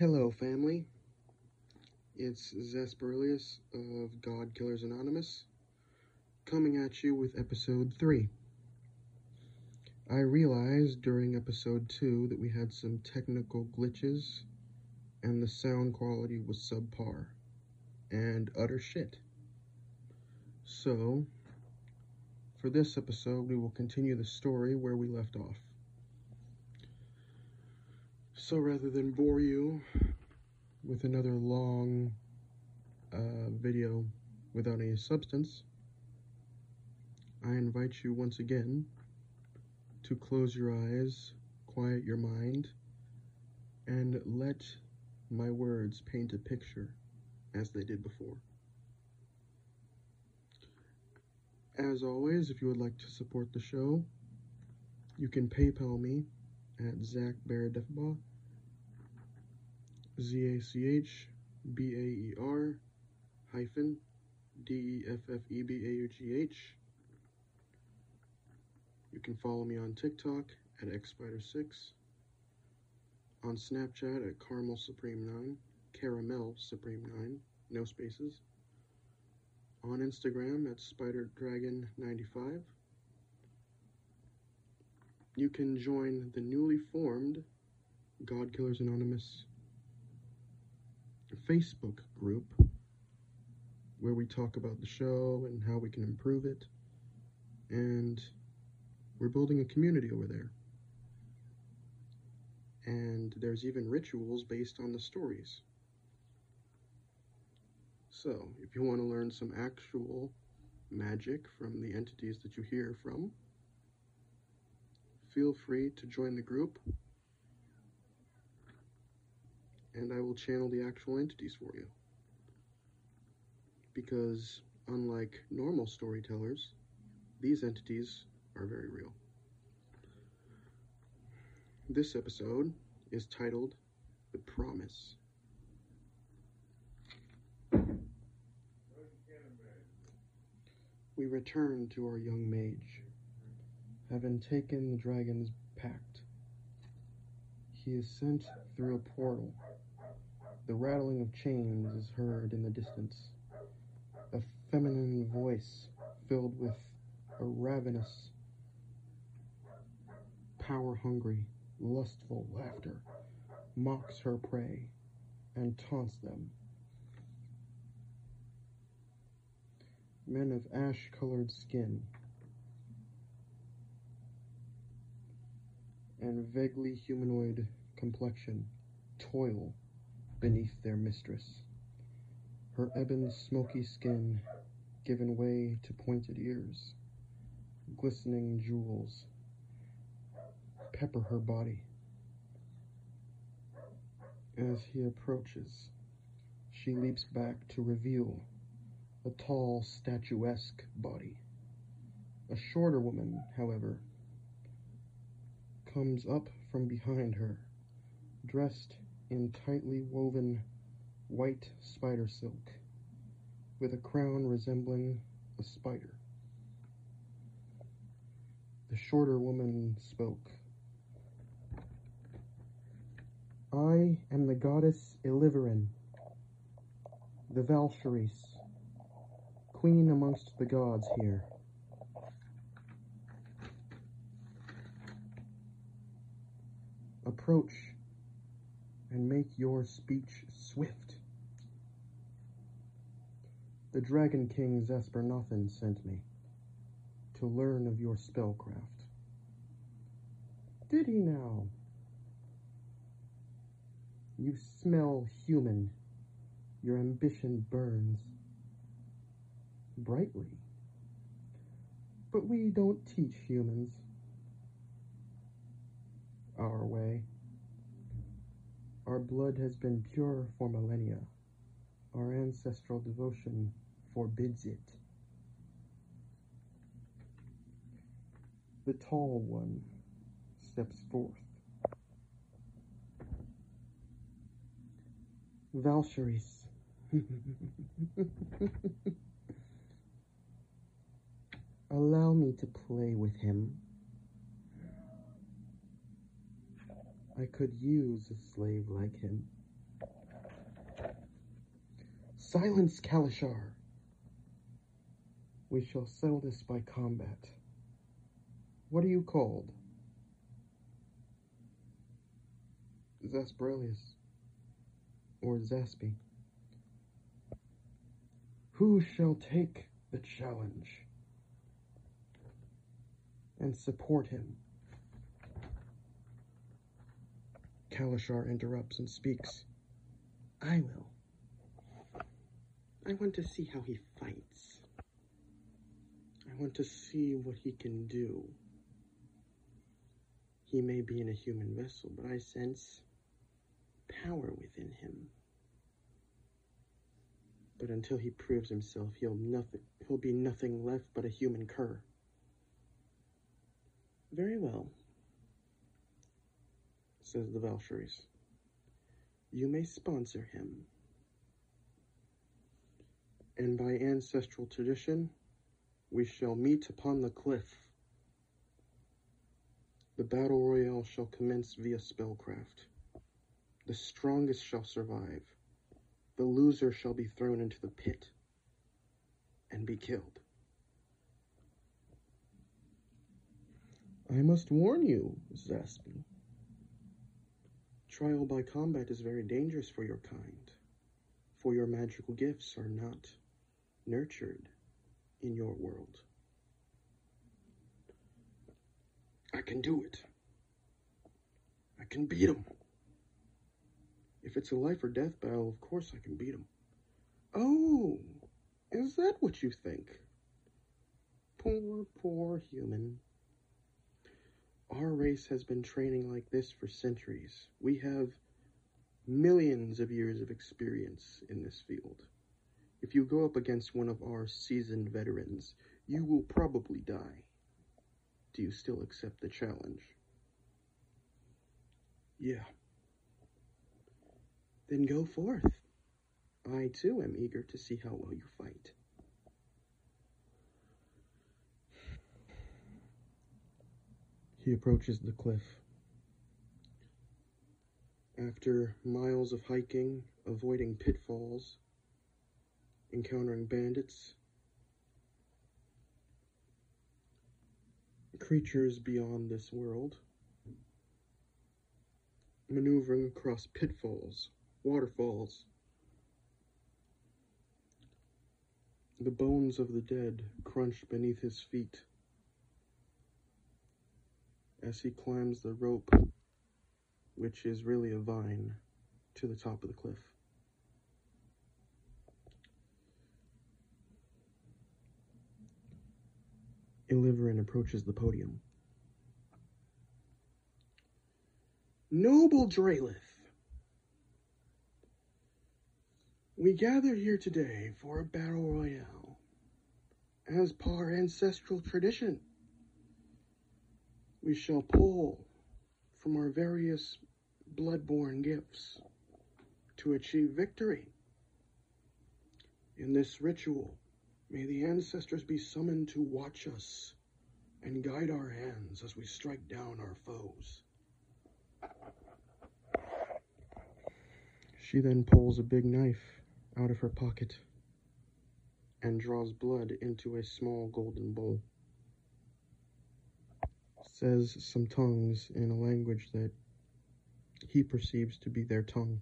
Hello, family. It's Zesperilius of God Killers Anonymous coming at you with episode 3. I realized during episode 2 that we had some technical glitches and the sound quality was subpar and utter shit. So, for this episode, we will continue the story where we left off. So rather than bore you with another long uh, video without any substance, I invite you once again to close your eyes, quiet your mind, and let my words paint a picture as they did before. As always, if you would like to support the show, you can PayPal me at Zach Baer-Deffebaugh Z A C H B A E R hyphen D E F F E B A U G H. You can follow me on TikTok at xspider6, on Snapchat at Caramel Supreme 9, Caramel Supreme 9, no spaces, on Instagram at Spider Dragon 95. You can join the newly formed God Killers Anonymous Facebook group where we talk about the show and how we can improve it. And we're building a community over there. And there's even rituals based on the stories. So, if you want to learn some actual magic from the entities that you hear from, feel free to join the group and I will channel the actual entities for you. Because, unlike normal storytellers, these entities are very real. This episode is titled The Promise. We return to our young mage, having taken the dragon's pact. He is sent through a portal the rattling of chains is heard in the distance. A feminine voice filled with a ravenous, power hungry, lustful laughter mocks her prey and taunts them. Men of ash colored skin and vaguely humanoid complexion toil beneath their mistress. Her ebon smoky skin given way to pointed ears, glistening jewels pepper her body. As he approaches, she leaps back to reveal a tall, statuesque body. A shorter woman, however, comes up from behind her, dressed in tightly woven white spider silk, with a crown resembling a spider. The shorter woman spoke. I am the goddess Illiverin, the Valkyries, queen amongst the gods here. Approach and make your speech swift. The Dragon King Zespernothin sent me to learn of your spellcraft. Did he now? You smell human. Your ambition burns brightly. But we don't teach humans our way. Blood has been pure for millennia. Our ancestral devotion forbids it. The tall one steps forth. Valkyries. Allow me to play with him. I could use a slave like him Silence, Kalashar! We shall settle this by combat. What are you called? Zasparelius. Or Zaspy. Who shall take the challenge and support him? Kalashar interrupts and speaks. I will. I want to see how he fights. I want to see what he can do. He may be in a human vessel, but I sense power within him. But until he proves himself, he'll nothing he'll be nothing left but a human cur. Very well, says the Valkyries. You may sponsor him. And by ancestral tradition, we shall meet upon the cliff. The battle royale shall commence via spellcraft. The strongest shall survive. The loser shall be thrown into the pit and be killed. I must warn you, Zaspy. Trial by combat is very dangerous for your kind, for your magical gifts are not nurtured in your world. I can do it. I can beat him. If it's a life or death battle, of course I can beat him. Oh, is that what you think? Poor, poor human. Our race has been training like this for centuries. We have millions of years of experience in this field. If you go up against one of our seasoned veterans, you will probably die. Do you still accept the challenge? Yeah. Then go forth. I too am eager to see how well you fight. He approaches the cliff. After miles of hiking, avoiding pitfalls, encountering bandits, creatures beyond this world, maneuvering across pitfalls, waterfalls. The bones of the dead crunched beneath his feet as he climbs the rope, which is really a vine, to the top of the cliff. Illiverin approaches the podium. Noble Drealith, we gather here today for a battle royale, as per ancestral tradition. We shall pull from our various bloodborne gifts to achieve victory. In this ritual, May the ancestors be summoned to watch us and guide our hands as we strike down our foes. She then pulls a big knife out of her pocket and draws blood into a small golden bowl. Says some tongues in a language that he perceives to be their tongue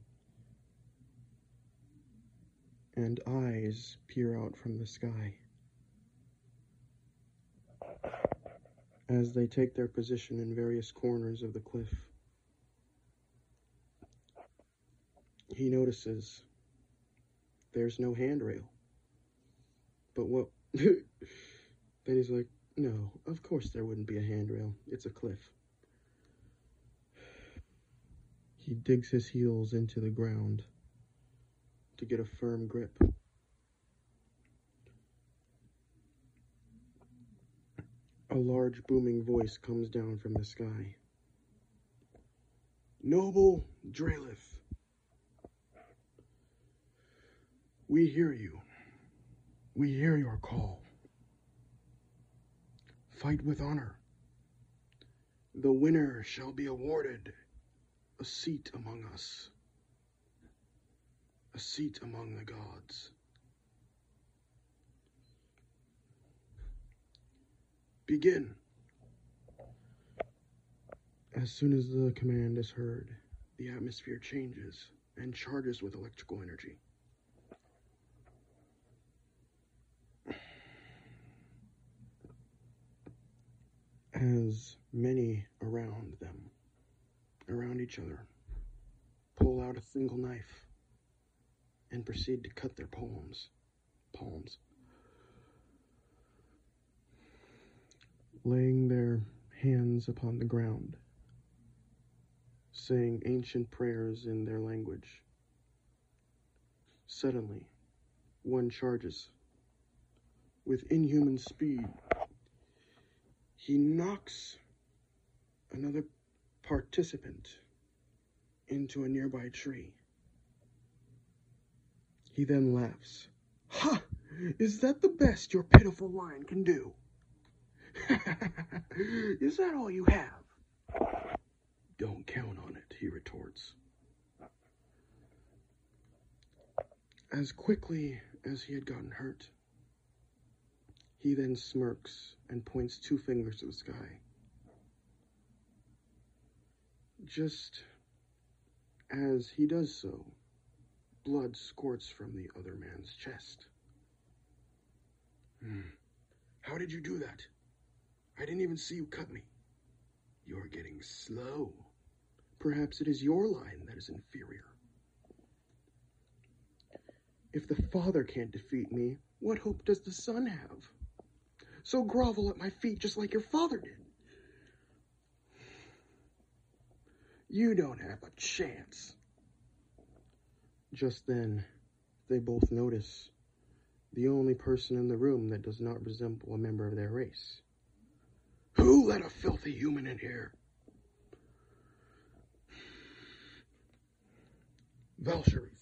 and eyes peer out from the sky. As they take their position in various corners of the cliff, he notices there's no handrail. But what? then he's like, no, of course there wouldn't be a handrail. It's a cliff. He digs his heels into the ground to get a firm grip. A large booming voice comes down from the sky. Noble Drealith, we hear you. We hear your call. Fight with honor. The winner shall be awarded a seat among us, a seat among the gods. Begin. As soon as the command is heard, the atmosphere changes and charges with electrical energy. As many around them, around each other, pull out a single knife and proceed to cut their palms, palms, laying their hands upon the ground, saying ancient prayers in their language. Suddenly, one charges. With inhuman speed, he knocks another participant into a nearby tree. He then laughs. Ha! Is that the best your pitiful line can do? Is that all you have? Don't count on it, he retorts. As quickly as he had gotten hurt, he then smirks and points two fingers to the sky. Just as he does so, blood squirts from the other man's chest. Hmm. How did you do that? I didn't even see you cut me. You're getting slow. Perhaps it is your line that is inferior. If the Father can't defeat me, what hope does the Son have? So grovel at my feet just like your father did. You don't have a chance. Just then, they both notice the only person in the room that does not resemble a member of their race. Who let a filthy human in here? Valsharif,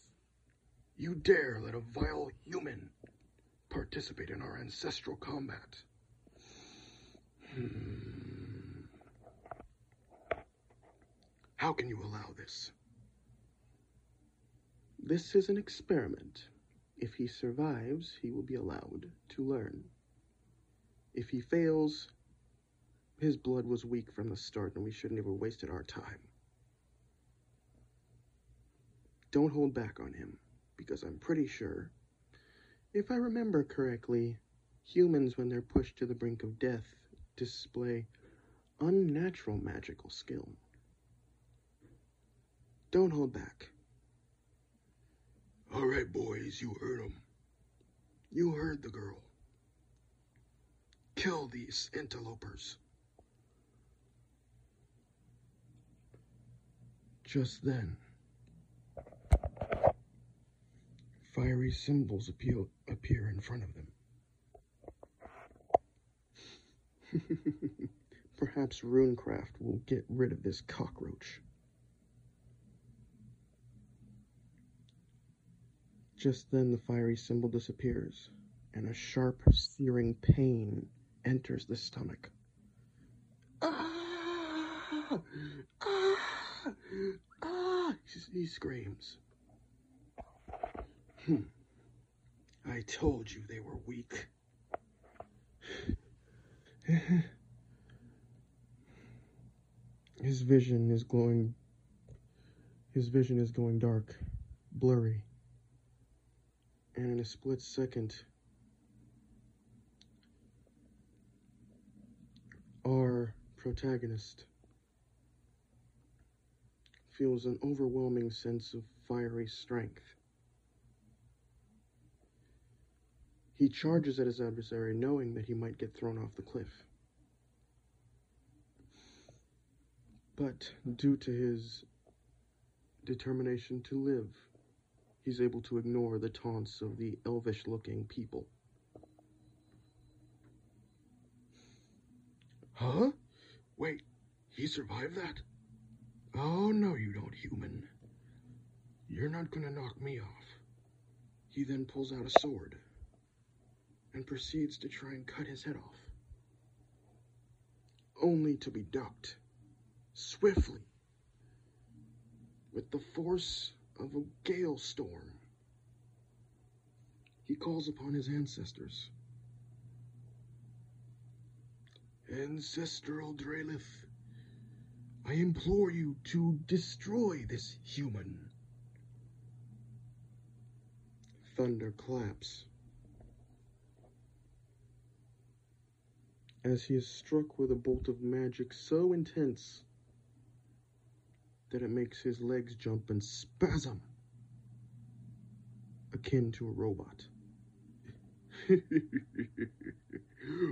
you dare let a vile human participate in our ancestral combat? Hmm. How can you allow this? This is an experiment. If he survives, he will be allowed to learn. If he fails, his blood was weak from the start and we shouldn't have wasted our time. Don't hold back on him, because I'm pretty sure, if I remember correctly, humans, when they're pushed to the brink of death, display unnatural magical skill. Don't hold back. All right, boys, you heard him. You heard the girl. Kill these interlopers. Just then, fiery symbols appear, appear in front of them. Perhaps Runecraft will get rid of this cockroach. Just then the fiery symbol disappears, and a sharp, searing pain enters the stomach. Ah! Ah! Ah! He screams. Hmm. I told you they were weak. His vision is glowing. His vision is going dark, blurry and in a split second, our protagonist feels an overwhelming sense of fiery strength. He charges at his adversary knowing that he might get thrown off the cliff. But due to his determination to live, he's able to ignore the taunts of the elvish looking people. Huh? Wait, he survived that? Oh, no, you don't, human. You're not gonna knock me off. He then pulls out a sword and proceeds to try and cut his head off, only to be ducked swiftly with the force of a gale storm. He calls upon his ancestors. Ancestral Drealith, I implore you to destroy this human. Thunder claps. As he is struck with a bolt of magic so intense that it makes his legs jump and spasm, akin to a robot.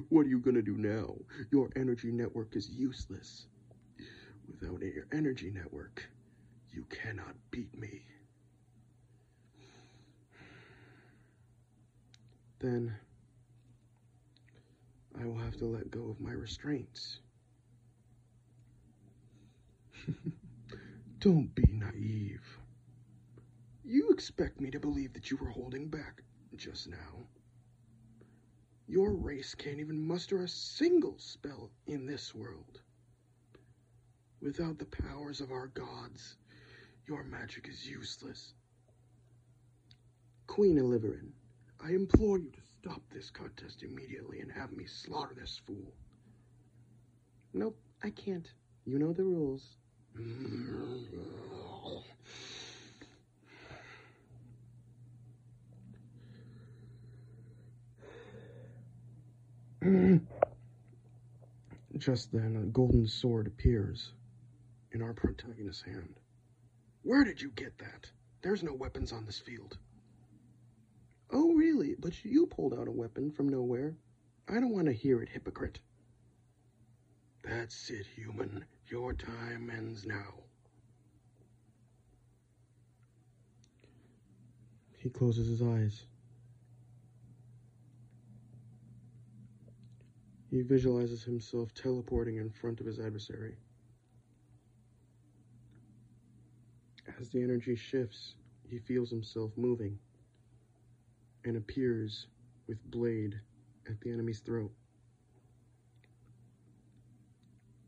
what are you gonna do now? Your energy network is useless. Without your energy network, you cannot beat me. Then I will have to let go of my restraints. Don't be naive. You expect me to believe that you were holding back just now. Your race can't even muster a single spell in this world. Without the powers of our gods, your magic is useless. Queen Illiverin, I implore you to stop this contest immediately and have me slaughter this fool. Nope, I can't. You know the rules. Just then, a golden sword appears in our protagonist's hand. Where did you get that? There's no weapons on this field. Really? But you pulled out a weapon from nowhere. I don't want to hear it, hypocrite. That's it, human. Your time ends now. He closes his eyes. He visualizes himself teleporting in front of his adversary. As the energy shifts, he feels himself moving and appears with blade at the enemy's throat,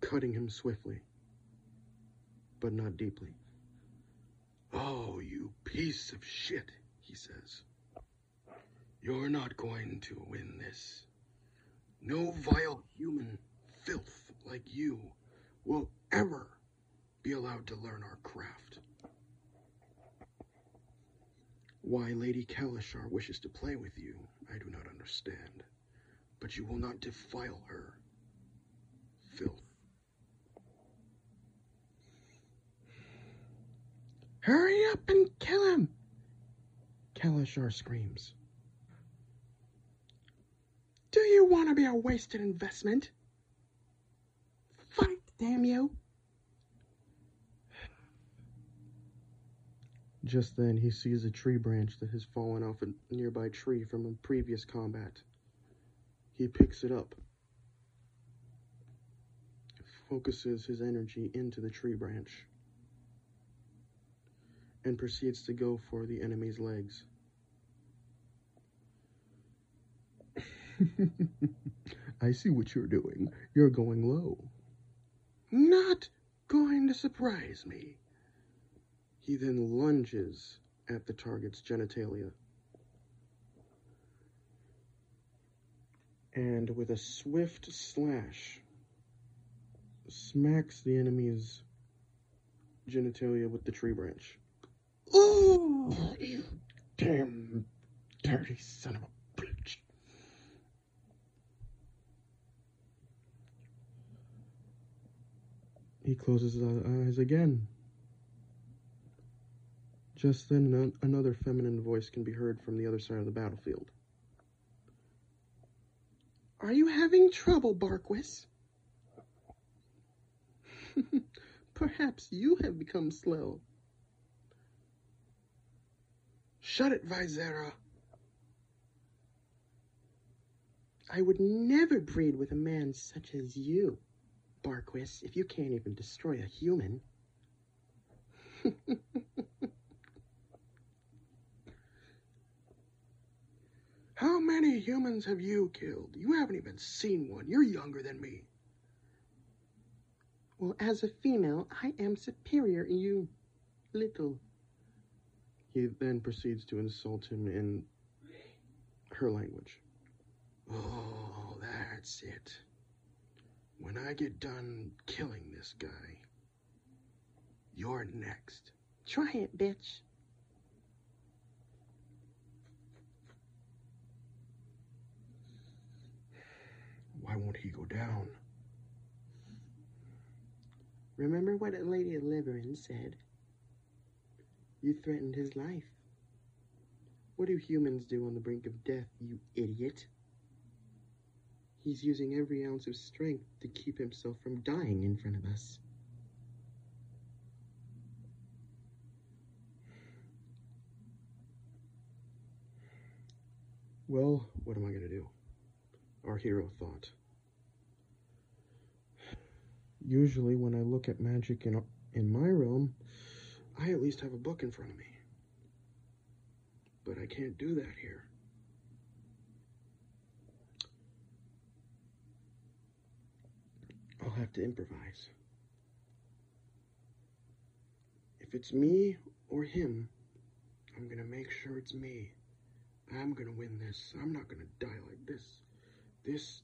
cutting him swiftly, but not deeply. Oh, you piece of shit, he says. You're not going to win this. No vile human filth like you will ever be allowed to learn our craft. Why Lady Kalashar wishes to play with you, I do not understand. But you will not defile her. Filth. Hurry up and kill him! Kalashar screams. Do you want to be a wasted investment? Fight, damn you! Just then, he sees a tree branch that has fallen off a nearby tree from a previous combat. He picks it up, focuses his energy into the tree branch, and proceeds to go for the enemy's legs. I see what you're doing. You're going low. Not going to surprise me. He then lunges at the target's genitalia. And with a swift slash, smacks the enemy's genitalia with the tree branch. Oh, you damn dirty son of a bitch. He closes his eyes again. Just then, another feminine voice can be heard from the other side of the battlefield. Are you having trouble, Barquis? Perhaps you have become slow. Shut it, Vizara. I would never breed with a man such as you, Barquis, if you can't even destroy a human. How many humans have you killed? You haven't even seen one. You're younger than me. Well, as a female, I am superior in you little. He then proceeds to insult him in her language. Oh, that's it. When I get done killing this guy, you're next. Try it, bitch. Why won't he go down? Remember what Lady Liberin said? You threatened his life. What do humans do on the brink of death, you idiot? He's using every ounce of strength to keep himself from dying in front of us. Well, what am I going to do? Our hero thought. Usually, when I look at magic in, in my realm, I at least have a book in front of me. But I can't do that here. I'll have to improvise. If it's me or him, I'm gonna make sure it's me. I'm gonna win this. I'm not gonna die like this. This.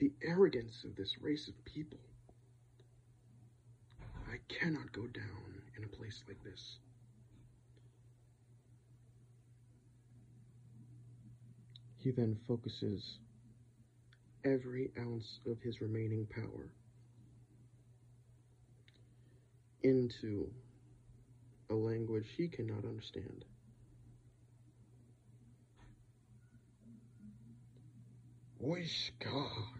The arrogance of this race of people. I cannot go down in a place like this. He then focuses every ounce of his remaining power into a language he cannot understand. Oiska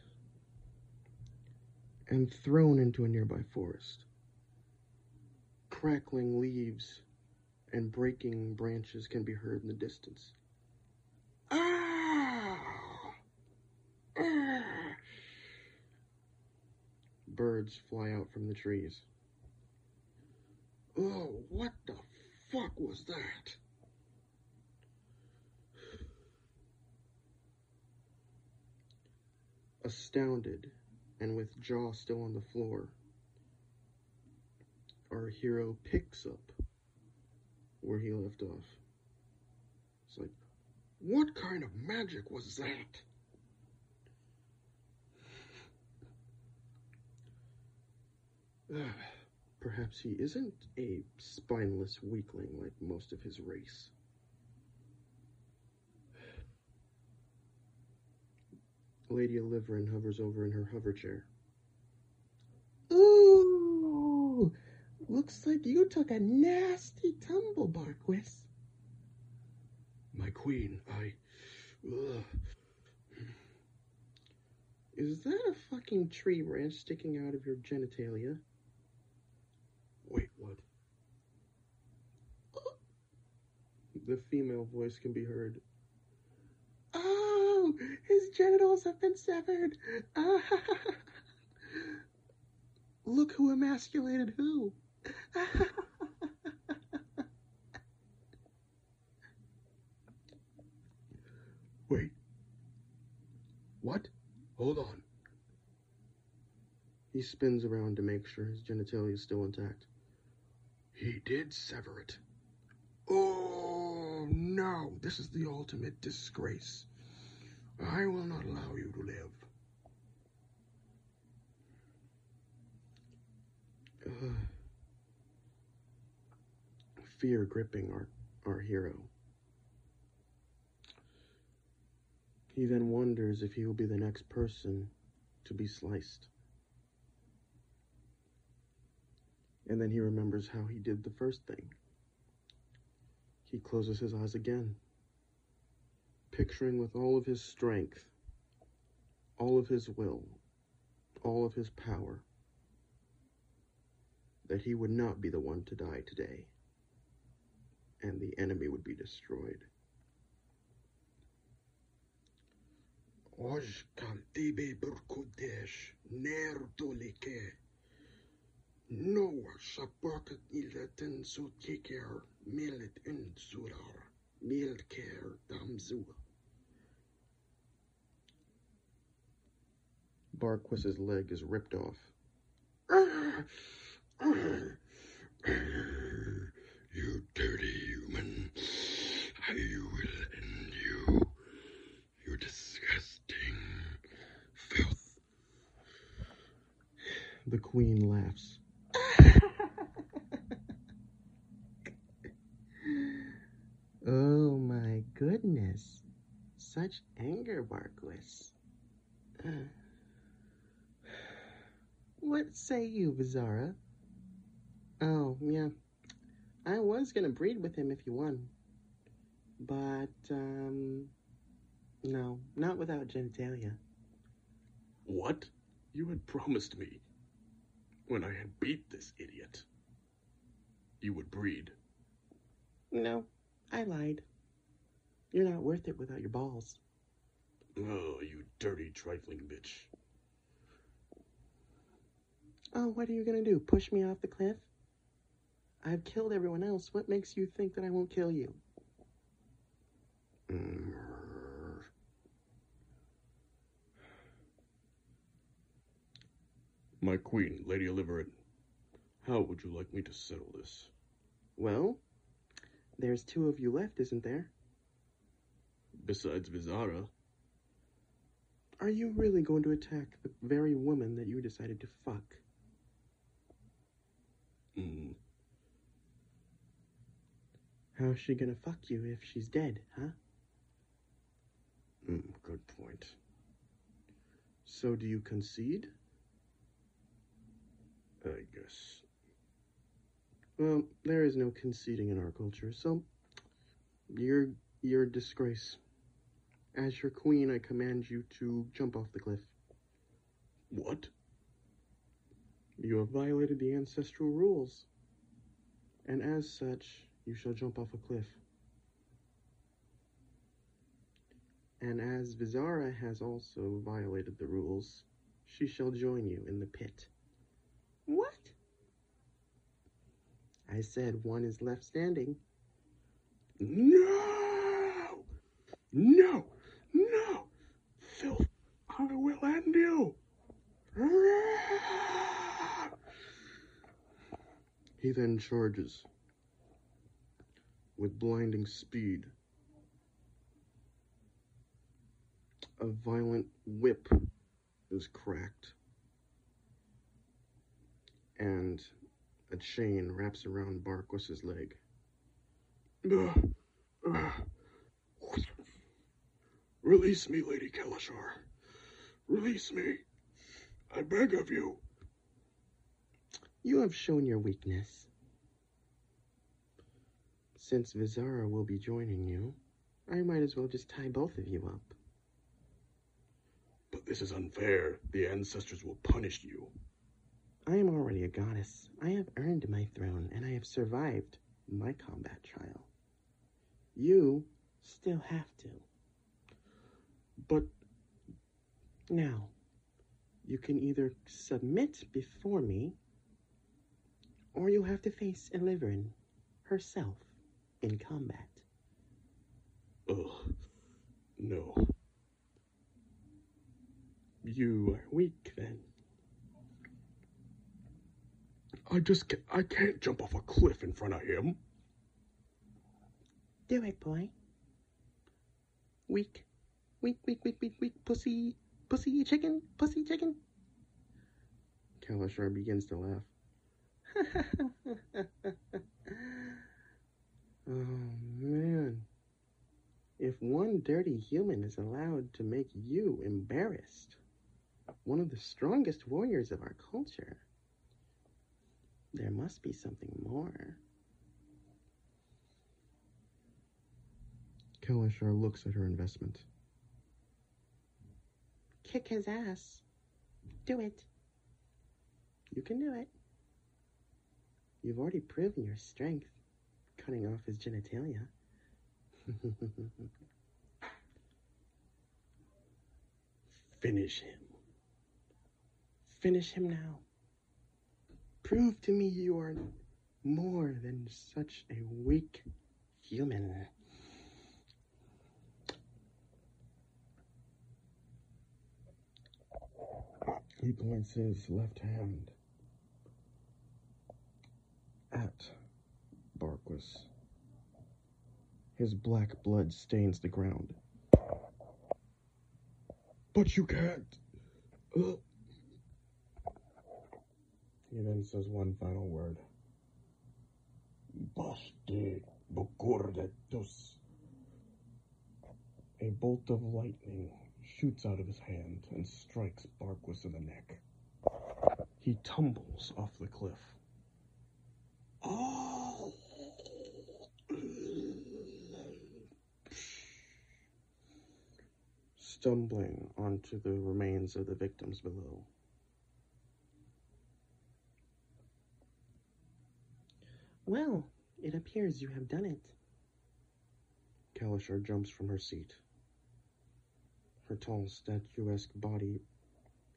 and thrown into a nearby forest. Crackling leaves and breaking branches can be heard in the distance. Ah! Birds fly out from the trees. Oh, what the fuck was that? Astounded and with jaw still on the floor, our hero picks up where he left off. It's like, what kind of magic was that? Perhaps he isn't a spineless weakling like most of his race. Lady Oliverin hovers over in her hover chair. Ooh, looks like you took a nasty tumble, Barquis. My queen, I. Ugh. Is that a fucking tree branch sticking out of your genitalia? Wait, what? Uh. The female voice can be heard. Ah, His genitals have been severed. Ah. Look who emasculated who. Wait. What? Hold on. He spins around to make sure his genitalia is still intact. He did sever it. Oh no, this is the ultimate disgrace. I will not allow you to live. Uh, fear gripping our, our hero. He then wonders if he will be the next person to be sliced. And then he remembers how he did the first thing. He closes his eyes again, picturing with all of his strength, all of his will, all of his power, that he would not be the one to die today, and the enemy would be destroyed. Ojkaltibe burkudesh nerdolike. No shapakat ilaten sotiker milet milker damzu. Barquis's leg is ripped off. You dirty human. I will end you. You disgusting filth. The queen laughs. oh my goodness. Such anger, Barquis. What say you, Bizarra? Oh, yeah. I was gonna breed with him if you won. But, um, no, not without genitalia. What? You had promised me when I had beat this idiot. You would breed. No, I lied. You're not worth it without your balls. Oh, you dirty, trifling bitch. Oh, what are you gonna do? Push me off the cliff? I've killed everyone else. What makes you think that I won't kill you? My queen, Lady Oliverate, how would you like me to settle this? Well, there's two of you left, isn't there? Besides Vizara. Are you really going to attack the very woman that you decided to fuck? Mm. How's she gonna fuck you if she's dead, huh? Mm, good point. So do you concede? I guess. Well, there is no conceding in our culture, so you're you're a disgrace. As your queen, I command you to jump off the cliff. What? You have violated the ancestral rules, and as such, you shall jump off a cliff. And as Vizara has also violated the rules, she shall join you in the pit. What? I said one is left standing. No! No! No! Filth! I will end you! He then charges with blinding speed. A violent whip is cracked, and a chain wraps around Barquis's leg. Release me, Lady Kalashar. Release me. I beg of you. You have shown your weakness. Since Vizara will be joining you, I might as well just tie both of you up. But this is unfair. The ancestors will punish you. I am already a goddess. I have earned my throne, and I have survived my combat trial. You still have to. But now, you can either submit before me, or you'll have to face Eliverin herself in combat. Ugh, no. You are weak then. I just can't, I can't jump off a cliff in front of him. Do it, boy. Weak. Weak, weak, weak, weak, weak, pussy, pussy, chicken, pussy, chicken. Kalashar begins to laugh. oh, man. If one dirty human is allowed to make you embarrassed, one of the strongest warriors of our culture, there must be something more. Kalashar looks at her investment. Kick his ass. Do it. You can do it. You've already proven your strength, cutting off his genitalia. Finish him. Finish him now. Prove to me you are more than such a weak human. He points his left hand at Barquis. His black blood stains the ground. But you can't. He then says one final word. Bukurdetus. A bolt of lightning shoots out of his hand and strikes Barquis in the neck. He tumbles off the cliff. Oh! Stumbling onto the remains of the victims below. Well, it appears you have done it. Kalashar jumps from her seat. Tall, statuesque body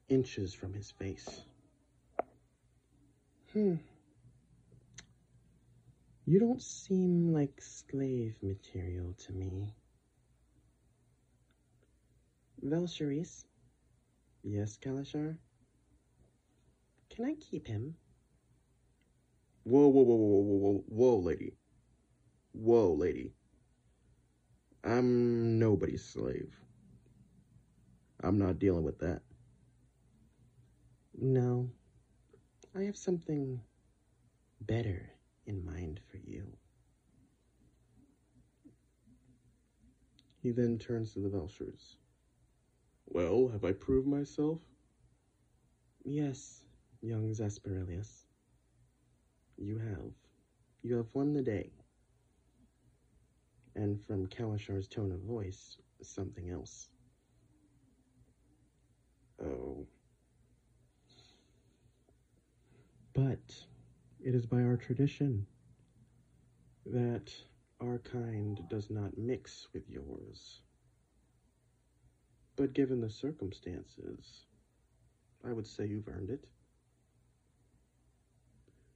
inches from his face. Hmm. You don't seem like slave material to me. Velcheris? Yes, Kalashar? Can I keep him? Whoa, whoa, whoa, whoa, whoa, whoa, whoa, lady. Whoa, lady. I'm nobody's slave. I'm not dealing with that. No. I have something better in mind for you. He then turns to the Velshers. Well, have I proved myself? Yes, young Zasparelius. You have. You have won the day. And from Kalashar's tone of voice, something else. Oh. But it is by our tradition that our kind does not mix with yours. But given the circumstances, I would say you've earned it.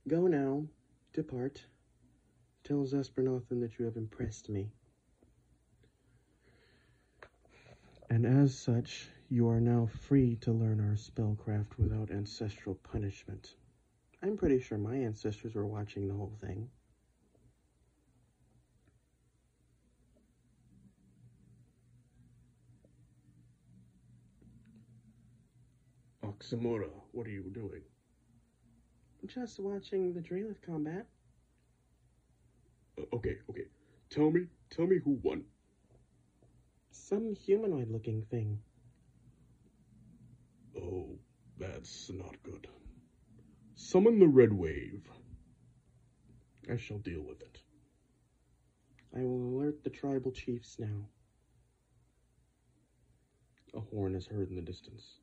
Go now, depart. Tell Zespernothan that you have impressed me. And as such, you are now free to learn our spellcraft without ancestral punishment. I'm pretty sure my ancestors were watching the whole thing. Oxamura, what are you doing? Just watching the Drealith combat. Uh, okay, okay. Tell me, tell me who won. Some humanoid looking thing. Oh, that's not good. Summon the red wave. I shall deal with it. I will alert the tribal chiefs now. A horn is heard in the distance.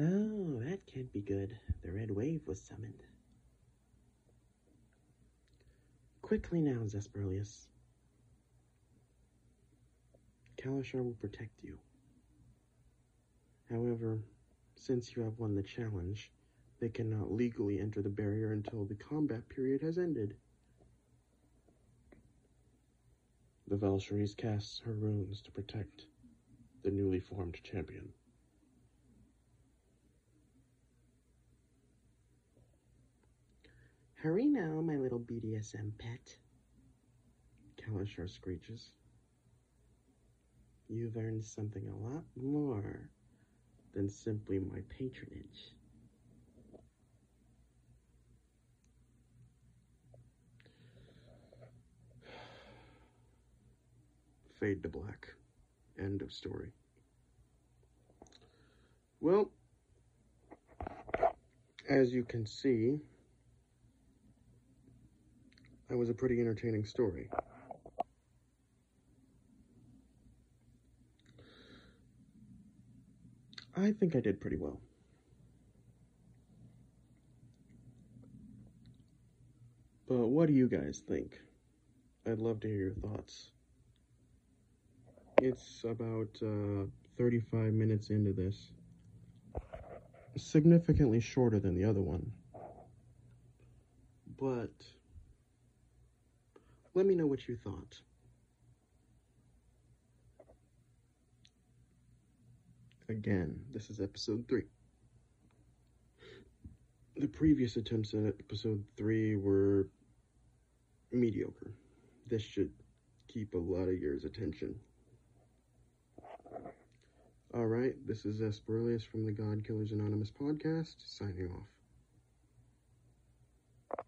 Oh, that can't be good. The red wave was summoned. Quickly now, Zesperlius. Kalashar will protect you. However, since you have won the challenge, they cannot legally enter the barrier until the combat period has ended. The Valkyries casts her runes to protect the newly formed champion. Hurry now, my little BDSM pet. Kalashar screeches. You've earned something a lot more than simply my patronage. Fade to black. End of story. Well, as you can see, that was a pretty entertaining story. I think I did pretty well. But what do you guys think? I'd love to hear your thoughts. It's about uh, 35 minutes into this. Significantly shorter than the other one. But let me know what you thought. Again, this is episode 3. The previous attempts at episode 3 were mediocre. This should keep a lot of yours attention. Alright, this is Esperilius from the God Killers Anonymous podcast, signing off.